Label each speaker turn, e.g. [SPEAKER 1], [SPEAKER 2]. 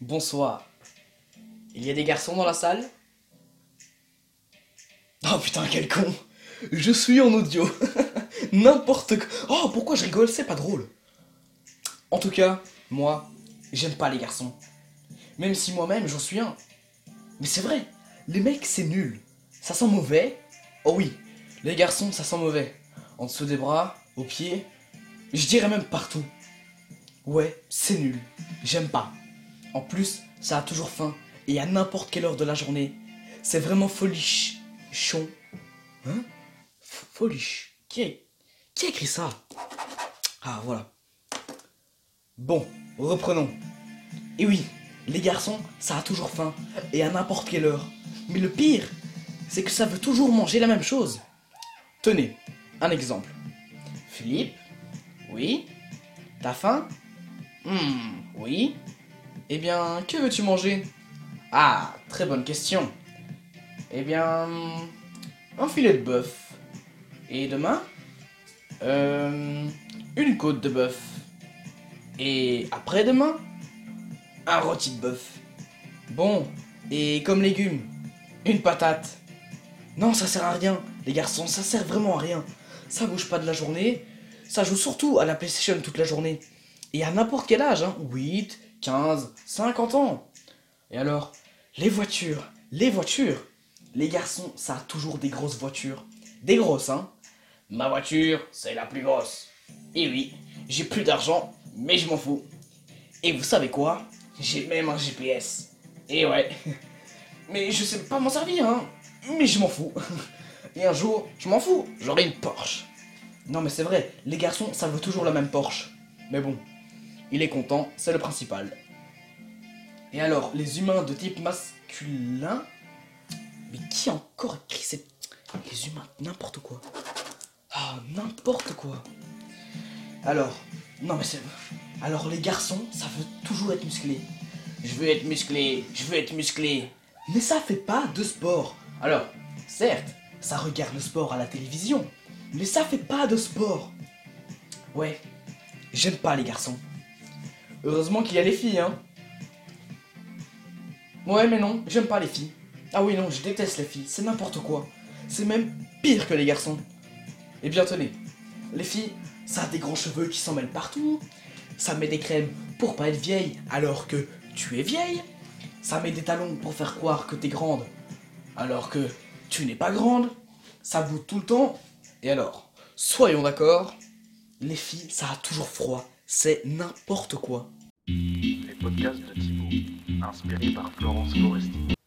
[SPEAKER 1] Bonsoir. Il y a des garçons dans la salle? Oh putain, quel con Je suis en audio N'importe quoi Oh, pourquoi je rigole C'est pas drôle En tout cas, moi, j'aime pas les garçons. Même si moi-même j'en suis un. Mais c'est vrai, les mecs c'est nul. Ça sent mauvais? Oh oui, les garçons ça sent mauvais. En dessous des bras, aux pieds, je dirais même partout. Ouais, c'est nul. J'aime pas. En plus, ça a toujours faim. Et à n'importe quelle heure de la journée. C'est vraiment foliche. Chon. Hein? Foliche. Qui a... Qui a écrit ça? Ah, voilà. Bon, reprenons. Et oui, les garçons, ça a toujours faim. Et à n'importe quelle heure. Mais le pire, c'est que ça veut toujours manger la même chose. Tenez, un exemple. Philippe? Oui T'as faim? Hmm, oui. Eh bien, que veux-tu manger? Ah, très bonne question. Eh bien, un filet de bœuf. Et demain? Euh, une côte de bœuf. Et après-demain? Un rôti de bœuf. Bon, et comme légumes? Une patate. Non, ça sert à rien, les garçons, ça sert vraiment à rien. Ça bouge pas de la journée, ça joue surtout à la PlayStation toute la journée. Et à n'importe quel âge, hein. 8, 15, 50 ans. Et alors, les voitures, les voitures. Les garçons, ça a toujours des grosses voitures. Des grosses, hein. Ma voiture, c'est la plus grosse. Et oui, j'ai plus d'argent, mais je m'en fous. Et vous savez quoi? J'ai même un GPS. Et ouais. Mais je sais pas m'en servir, hein. Mais je m'en fous. Et un jour, je m'en fous, j'aurai une Porsche. Non mais c'est vrai, les garçons, ça veut toujours la même Porsche. Mais bon, il est content, c'est le principal. Et alors, les humains de type masculin? Mais qui a encore écrit ces... Les humains, n'importe quoi. Ah, n'importe quoi. Alors, non mais c'est... Alors les garçons, ça veut toujours être musclé. Je veux être musclé, je veux être musclé. Mais ça fait pas de sport. Alors, certes, ça regarde le sport à la télévision, mais ça fait pas de sport. Ouais, j'aime pas les garçons. Heureusement qu'il y a les filles, hein. Ouais, mais non, j'aime pas les filles. Ah oui, non, je déteste les filles, c'est n'importe quoi. C'est même pire que les garçons. Eh bien, tenez, les filles, ça a des grands cheveux qui s'en mêlent partout. Ça met des crèmes pour pas être vieille alors que tu es vieille. Ça met des talons pour faire croire que t'es grande alors que tu n'es pas grande. Ça bout tout le temps. Et alors, soyons d'accord, les filles, ça a toujours froid. C'est n'importe quoi.
[SPEAKER 2] Les podcasts de Thibaut, inspirés par Florence Foresti.